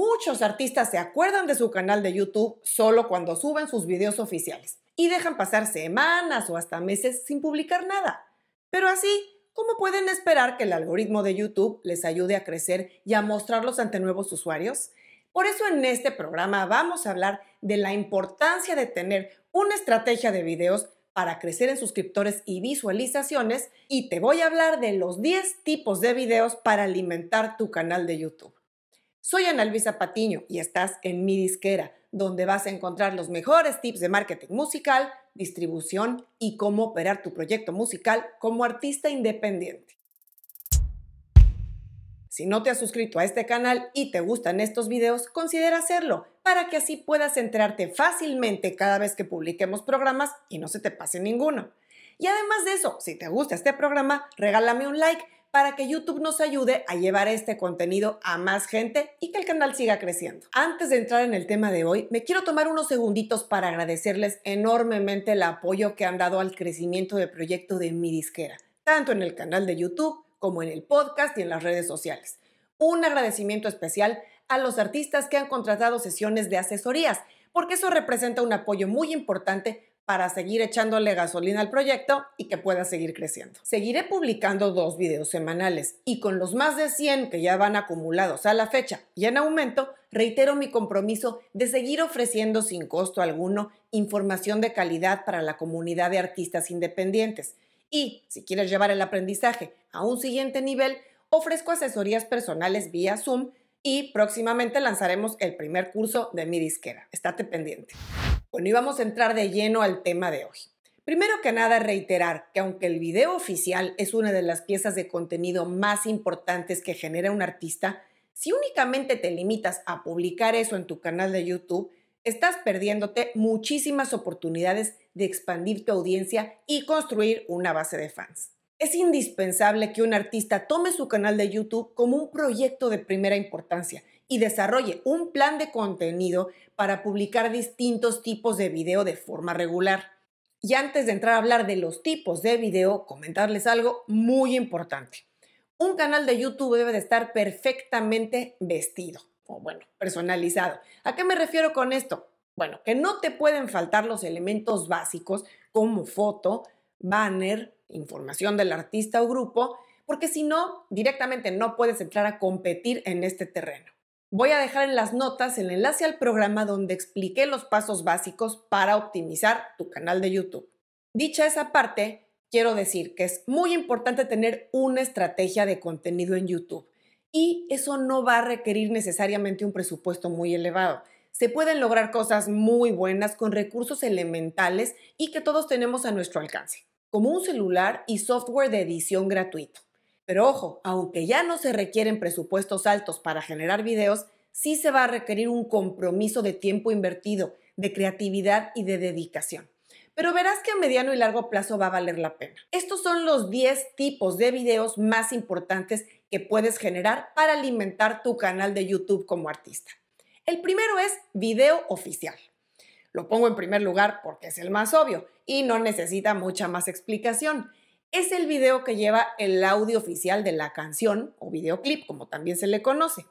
Muchos artistas se acuerdan de su canal de YouTube solo cuando suben sus videos oficiales y dejan pasar semanas o hasta meses sin publicar nada. Pero así, ¿cómo pueden esperar que el algoritmo de YouTube les ayude a crecer y a mostrarlos ante nuevos usuarios? Por eso en este programa vamos a hablar de la importancia de tener una estrategia de videos para crecer en suscriptores y visualizaciones y te voy a hablar de los 10 tipos de videos para alimentar tu canal de YouTube. Soy Ana Luisa Patiño y estás en mi disquera, donde vas a encontrar los mejores tips de marketing musical, distribución y cómo operar tu proyecto musical como artista independiente. Si no te has suscrito a este canal y te gustan estos videos, considera hacerlo para que así puedas enterarte fácilmente cada vez que publiquemos programas y no se te pase ninguno. Y además de eso, si te gusta este programa, regálame un like para que YouTube nos ayude a llevar este contenido a más gente y que el canal siga creciendo. Antes de entrar en el tema de hoy, me quiero tomar unos segunditos para agradecerles enormemente el apoyo que han dado al crecimiento del proyecto de mi disquera, tanto en el canal de YouTube como en el podcast y en las redes sociales. Un agradecimiento especial a los artistas que han contratado sesiones de asesorías, porque eso representa un apoyo muy importante para seguir echándole gasolina al proyecto y que pueda seguir creciendo. Seguiré publicando dos videos semanales y con los más de 100 que ya van acumulados a la fecha y en aumento, reitero mi compromiso de seguir ofreciendo sin costo alguno información de calidad para la comunidad de artistas independientes y, si quieres llevar el aprendizaje a un siguiente nivel, ofrezco asesorías personales vía Zoom y próximamente lanzaremos el primer curso de mi disquera. Estate pendiente. Bueno, y vamos a entrar de lleno al tema de hoy. Primero que nada, reiterar que aunque el video oficial es una de las piezas de contenido más importantes que genera un artista, si únicamente te limitas a publicar eso en tu canal de YouTube, estás perdiéndote muchísimas oportunidades de expandir tu audiencia y construir una base de fans. Es indispensable que un artista tome su canal de YouTube como un proyecto de primera importancia y desarrolle un plan de contenido para publicar distintos tipos de video de forma regular. Y antes de entrar a hablar de los tipos de video, comentarles algo muy importante. Un canal de YouTube debe de estar perfectamente vestido o bueno, personalizado. ¿A qué me refiero con esto? Bueno, que no te pueden faltar los elementos básicos como foto, banner, información del artista o grupo, porque si no, directamente no puedes entrar a competir en este terreno. Voy a dejar en las notas el enlace al programa donde expliqué los pasos básicos para optimizar tu canal de YouTube. Dicha esa parte, quiero decir que es muy importante tener una estrategia de contenido en YouTube y eso no va a requerir necesariamente un presupuesto muy elevado. Se pueden lograr cosas muy buenas con recursos elementales y que todos tenemos a nuestro alcance, como un celular y software de edición gratuito. Pero ojo, aunque ya no se requieren presupuestos altos para generar videos, sí se va a requerir un compromiso de tiempo invertido, de creatividad y de dedicación. Pero verás que a mediano y largo plazo va a valer la pena. Estos son los 10 tipos de videos más importantes que puedes generar para alimentar tu canal de YouTube como artista. El primero es video oficial. Lo pongo en primer lugar porque es el más obvio y no necesita mucha más explicación. Es el video que lleva el audio oficial de la canción o videoclip, como también se le conoce.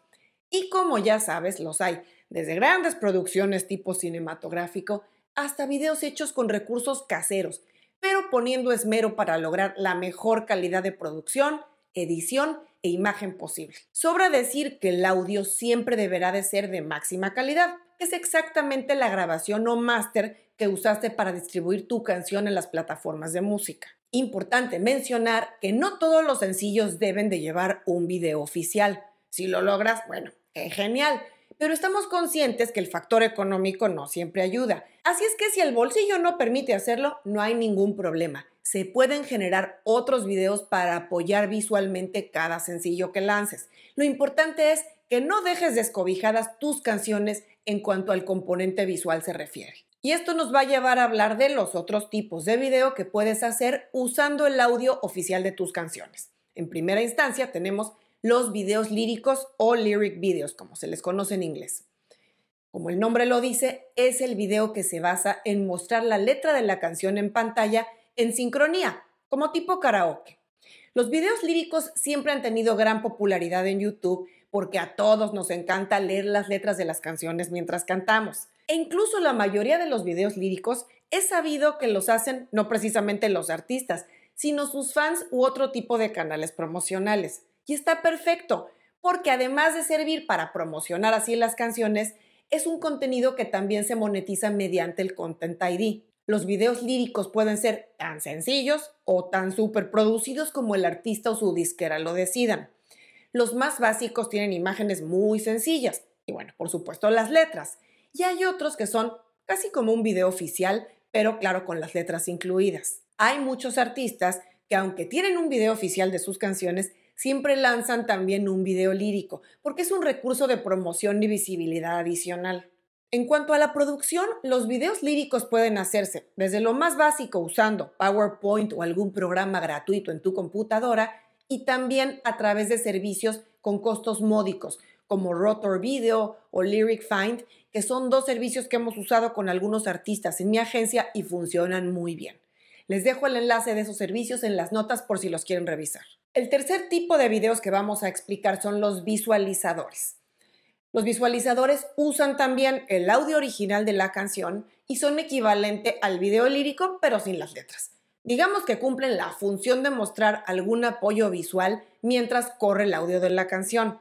Y como ya sabes, los hay desde grandes producciones tipo cinematográfico hasta videos hechos con recursos caseros, pero poniendo esmero para lograr la mejor calidad de producción, edición e imagen posible. Sobra decir que el audio siempre deberá de ser de máxima calidad, es exactamente la grabación o máster que usaste para distribuir tu canción en las plataformas de música. Importante mencionar que no todos los sencillos deben de llevar un video oficial. Si lo logras, bueno, es genial, pero estamos conscientes que el factor económico no siempre ayuda. Así es que si el bolsillo no permite hacerlo, no hay ningún problema se pueden generar otros videos para apoyar visualmente cada sencillo que lances. Lo importante es que no dejes descobijadas tus canciones en cuanto al componente visual se refiere. Y esto nos va a llevar a hablar de los otros tipos de video que puedes hacer usando el audio oficial de tus canciones. En primera instancia tenemos los videos líricos o lyric videos, como se les conoce en inglés. Como el nombre lo dice, es el video que se basa en mostrar la letra de la canción en pantalla en sincronía, como tipo karaoke. Los videos líricos siempre han tenido gran popularidad en YouTube porque a todos nos encanta leer las letras de las canciones mientras cantamos. E incluso la mayoría de los videos líricos es sabido que los hacen no precisamente los artistas, sino sus fans u otro tipo de canales promocionales. Y está perfecto, porque además de servir para promocionar así las canciones, es un contenido que también se monetiza mediante el Content ID. Los videos líricos pueden ser tan sencillos o tan superproducidos como el artista o su disquera lo decidan. Los más básicos tienen imágenes muy sencillas y bueno, por supuesto las letras. Y hay otros que son casi como un video oficial, pero claro, con las letras incluidas. Hay muchos artistas que aunque tienen un video oficial de sus canciones, siempre lanzan también un video lírico, porque es un recurso de promoción y visibilidad adicional. En cuanto a la producción, los videos líricos pueden hacerse desde lo más básico usando PowerPoint o algún programa gratuito en tu computadora y también a través de servicios con costos módicos como Rotor Video o Lyric Find, que son dos servicios que hemos usado con algunos artistas en mi agencia y funcionan muy bien. Les dejo el enlace de esos servicios en las notas por si los quieren revisar. El tercer tipo de videos que vamos a explicar son los visualizadores. Los visualizadores usan también el audio original de la canción y son equivalente al video lírico, pero sin las letras. Digamos que cumplen la función de mostrar algún apoyo visual mientras corre el audio de la canción.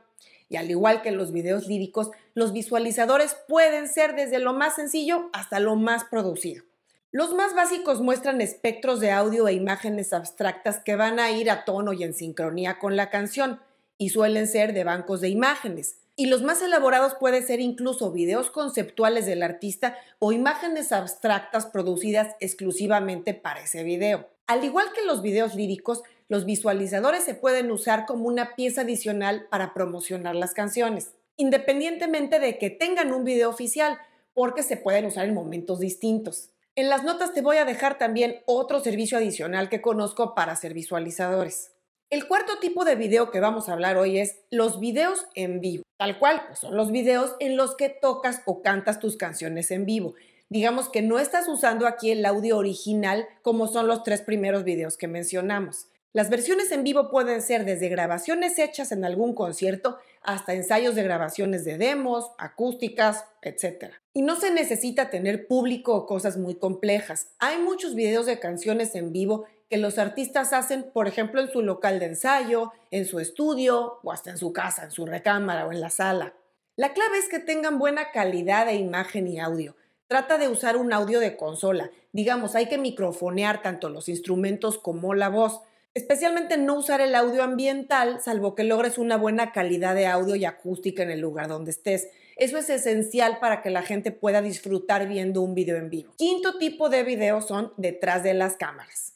Y al igual que los videos líricos, los visualizadores pueden ser desde lo más sencillo hasta lo más producido. Los más básicos muestran espectros de audio e imágenes abstractas que van a ir a tono y en sincronía con la canción y suelen ser de bancos de imágenes. Y los más elaborados pueden ser incluso videos conceptuales del artista o imágenes abstractas producidas exclusivamente para ese video. Al igual que los videos líricos, los visualizadores se pueden usar como una pieza adicional para promocionar las canciones, independientemente de que tengan un video oficial, porque se pueden usar en momentos distintos. En las notas te voy a dejar también otro servicio adicional que conozco para hacer visualizadores. El cuarto tipo de video que vamos a hablar hoy es los videos en vivo. Tal cual, pues son los videos en los que tocas o cantas tus canciones en vivo. Digamos que no estás usando aquí el audio original como son los tres primeros videos que mencionamos. Las versiones en vivo pueden ser desde grabaciones hechas en algún concierto hasta ensayos de grabaciones de demos, acústicas, etc. Y no se necesita tener público o cosas muy complejas. Hay muchos videos de canciones en vivo que los artistas hacen, por ejemplo, en su local de ensayo, en su estudio o hasta en su casa, en su recámara o en la sala. La clave es que tengan buena calidad de imagen y audio. Trata de usar un audio de consola. Digamos, hay que microfonear tanto los instrumentos como la voz. Especialmente no usar el audio ambiental, salvo que logres una buena calidad de audio y acústica en el lugar donde estés. Eso es esencial para que la gente pueda disfrutar viendo un video en vivo. Quinto tipo de video son detrás de las cámaras.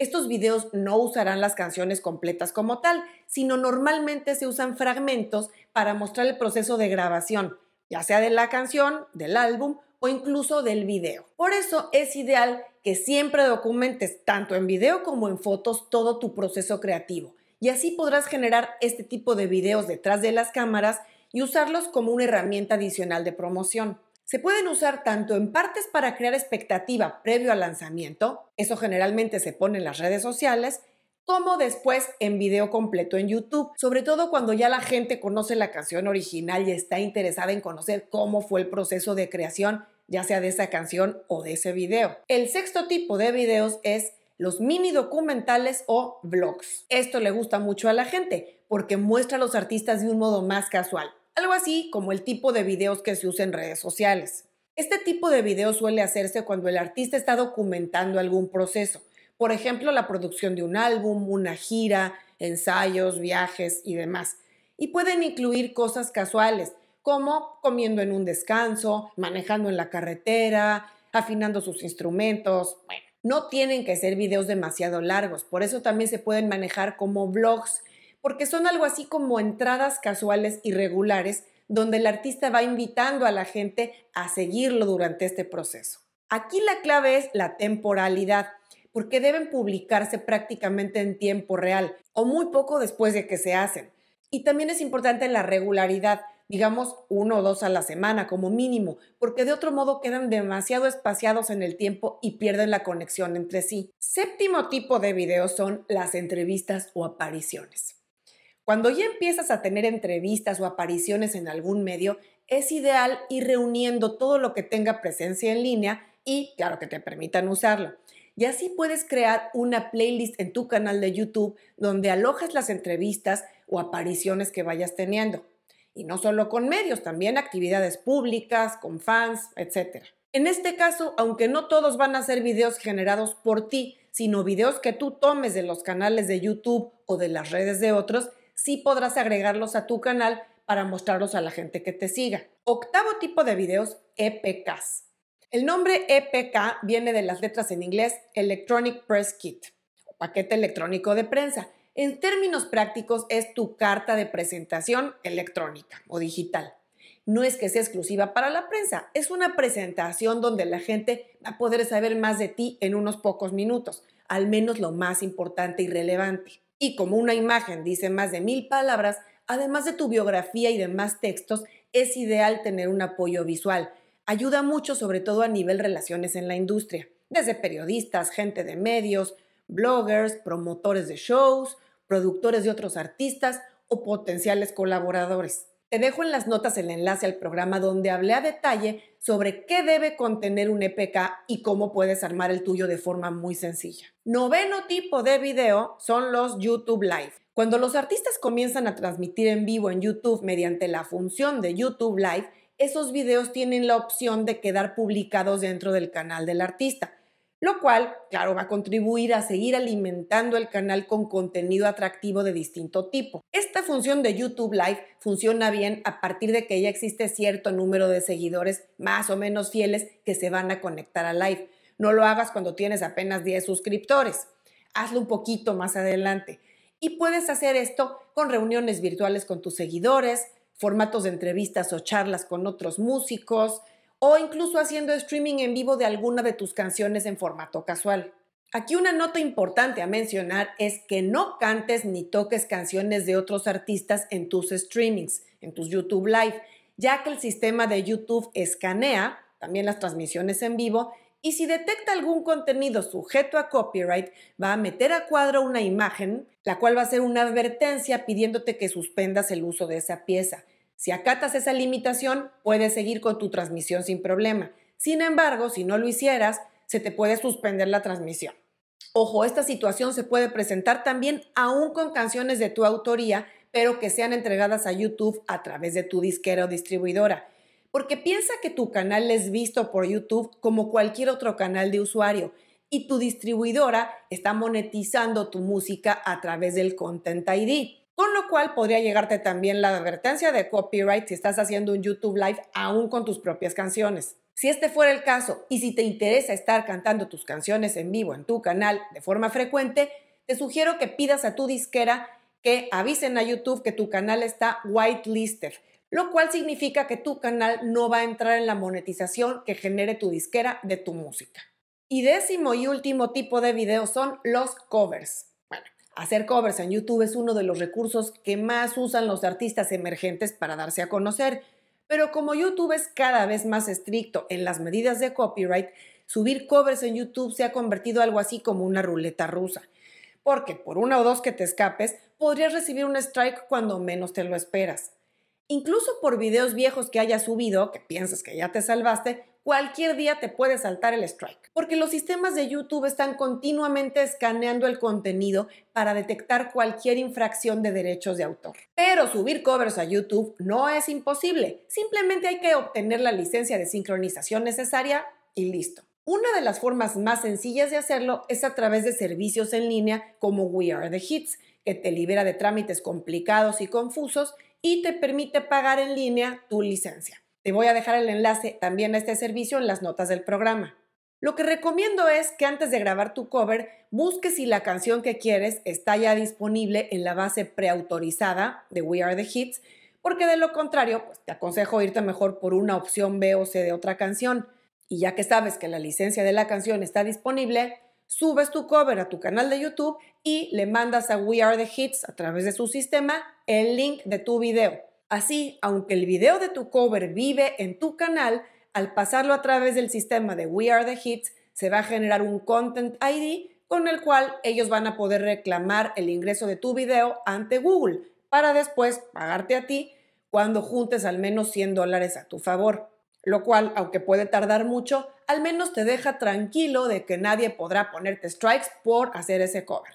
Estos videos no usarán las canciones completas como tal, sino normalmente se usan fragmentos para mostrar el proceso de grabación, ya sea de la canción, del álbum o incluso del video. Por eso es ideal que siempre documentes tanto en video como en fotos todo tu proceso creativo y así podrás generar este tipo de videos detrás de las cámaras y usarlos como una herramienta adicional de promoción. Se pueden usar tanto en partes para crear expectativa previo al lanzamiento, eso generalmente se pone en las redes sociales, como después en video completo en YouTube, sobre todo cuando ya la gente conoce la canción original y está interesada en conocer cómo fue el proceso de creación, ya sea de esa canción o de ese video. El sexto tipo de videos es los mini documentales o vlogs. Esto le gusta mucho a la gente porque muestra a los artistas de un modo más casual algo así como el tipo de videos que se usa en redes sociales. Este tipo de video suele hacerse cuando el artista está documentando algún proceso, por ejemplo, la producción de un álbum, una gira, ensayos, viajes y demás. Y pueden incluir cosas casuales, como comiendo en un descanso, manejando en la carretera, afinando sus instrumentos. Bueno, no tienen que ser videos demasiado largos, por eso también se pueden manejar como vlogs porque son algo así como entradas casuales y regulares donde el artista va invitando a la gente a seguirlo durante este proceso. Aquí la clave es la temporalidad, porque deben publicarse prácticamente en tiempo real o muy poco después de que se hacen. Y también es importante la regularidad, digamos uno o dos a la semana como mínimo, porque de otro modo quedan demasiado espaciados en el tiempo y pierden la conexión entre sí. Séptimo tipo de videos son las entrevistas o apariciones. Cuando ya empiezas a tener entrevistas o apariciones en algún medio, es ideal ir reuniendo todo lo que tenga presencia en línea y, claro, que te permitan usarlo. Y así puedes crear una playlist en tu canal de YouTube donde alojes las entrevistas o apariciones que vayas teniendo. Y no solo con medios, también actividades públicas, con fans, etc. En este caso, aunque no todos van a ser videos generados por ti, sino videos que tú tomes de los canales de YouTube o de las redes de otros, sí podrás agregarlos a tu canal para mostrarlos a la gente que te siga. Octavo tipo de videos, EPKs. El nombre EPK viene de las letras en inglés Electronic Press Kit, o paquete electrónico de prensa. En términos prácticos es tu carta de presentación electrónica o digital no es que sea exclusiva para la prensa, es una presentación donde la gente va a poder saber más de ti en unos pocos minutos, al menos lo más importante y relevante. Y como una imagen dice más de mil palabras, además de tu biografía y demás textos, es ideal tener un apoyo visual. Ayuda mucho sobre todo a nivel relaciones en la industria, desde periodistas, gente de medios, bloggers, promotores de shows, productores de otros artistas o potenciales colaboradores. Te dejo en las notas el enlace al programa donde hablé a detalle sobre qué debe contener un EPK y cómo puedes armar el tuyo de forma muy sencilla. Noveno tipo de video son los YouTube Live. Cuando los artistas comienzan a transmitir en vivo en YouTube mediante la función de YouTube Live, esos videos tienen la opción de quedar publicados dentro del canal del artista lo cual, claro, va a contribuir a seguir alimentando el canal con contenido atractivo de distinto tipo. Esta función de YouTube Live funciona bien a partir de que ya existe cierto número de seguidores más o menos fieles que se van a conectar a live. No lo hagas cuando tienes apenas 10 suscriptores. Hazlo un poquito más adelante. Y puedes hacer esto con reuniones virtuales con tus seguidores, formatos de entrevistas o charlas con otros músicos, o incluso haciendo streaming en vivo de alguna de tus canciones en formato casual. Aquí una nota importante a mencionar es que no cantes ni toques canciones de otros artistas en tus streamings, en tus YouTube Live, ya que el sistema de YouTube escanea también las transmisiones en vivo y si detecta algún contenido sujeto a copyright, va a meter a cuadro una imagen, la cual va a ser una advertencia pidiéndote que suspendas el uso de esa pieza. Si acatas esa limitación, puedes seguir con tu transmisión sin problema. Sin embargo, si no lo hicieras, se te puede suspender la transmisión. Ojo, esta situación se puede presentar también aún con canciones de tu autoría, pero que sean entregadas a YouTube a través de tu disquera o distribuidora. Porque piensa que tu canal es visto por YouTube como cualquier otro canal de usuario y tu distribuidora está monetizando tu música a través del Content ID con lo cual podría llegarte también la advertencia de copyright si estás haciendo un YouTube Live aún con tus propias canciones. Si este fuera el caso y si te interesa estar cantando tus canciones en vivo en tu canal de forma frecuente, te sugiero que pidas a tu disquera que avisen a YouTube que tu canal está whitelisted, lo cual significa que tu canal no va a entrar en la monetización que genere tu disquera de tu música. Y décimo y último tipo de videos son los covers. Hacer covers en YouTube es uno de los recursos que más usan los artistas emergentes para darse a conocer, pero como YouTube es cada vez más estricto en las medidas de copyright, subir covers en YouTube se ha convertido algo así como una ruleta rusa, porque por una o dos que te escapes, podrías recibir un strike cuando menos te lo esperas. Incluso por videos viejos que hayas subido, que piensas que ya te salvaste, cualquier día te puede saltar el strike, porque los sistemas de YouTube están continuamente escaneando el contenido para detectar cualquier infracción de derechos de autor. Pero subir covers a YouTube no es imposible, simplemente hay que obtener la licencia de sincronización necesaria y listo. Una de las formas más sencillas de hacerlo es a través de servicios en línea como We Are the Hits, que te libera de trámites complicados y confusos y te permite pagar en línea tu licencia. Te voy a dejar el enlace también a este servicio en las notas del programa. Lo que recomiendo es que antes de grabar tu cover, busques si la canción que quieres está ya disponible en la base preautorizada de We Are the Hits, porque de lo contrario, pues, te aconsejo irte mejor por una opción B o C de otra canción. Y ya que sabes que la licencia de la canción está disponible, subes tu cover a tu canal de YouTube y le mandas a We Are the Hits a través de su sistema el link de tu video. Así, aunque el video de tu cover vive en tu canal, al pasarlo a través del sistema de We Are the Hits, se va a generar un Content ID con el cual ellos van a poder reclamar el ingreso de tu video ante Google, para después pagarte a ti cuando juntes al menos 100 dólares a tu favor, lo cual, aunque puede tardar mucho, al menos te deja tranquilo de que nadie podrá ponerte strikes por hacer ese cover.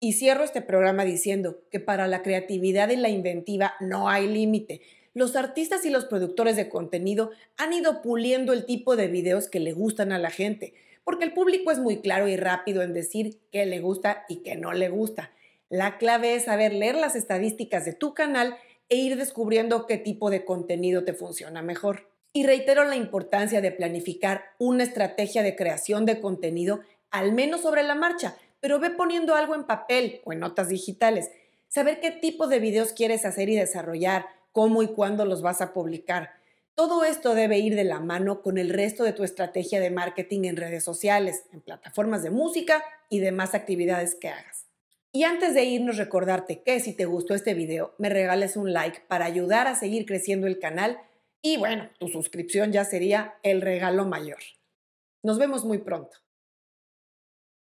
Y cierro este programa diciendo que para la creatividad y la inventiva no hay límite. Los artistas y los productores de contenido han ido puliendo el tipo de videos que le gustan a la gente, porque el público es muy claro y rápido en decir qué le gusta y qué no le gusta. La clave es saber leer las estadísticas de tu canal e ir descubriendo qué tipo de contenido te funciona mejor. Y reitero la importancia de planificar una estrategia de creación de contenido al menos sobre la marcha, pero ve poniendo algo en papel o en notas digitales. Saber qué tipo de videos quieres hacer y desarrollar, cómo y cuándo los vas a publicar. Todo esto debe ir de la mano con el resto de tu estrategia de marketing en redes sociales, en plataformas de música y demás actividades que hagas. Y antes de irnos, recordarte que si te gustó este video, me regales un like para ayudar a seguir creciendo el canal y bueno, tu suscripción ya sería el regalo mayor. Nos vemos muy pronto.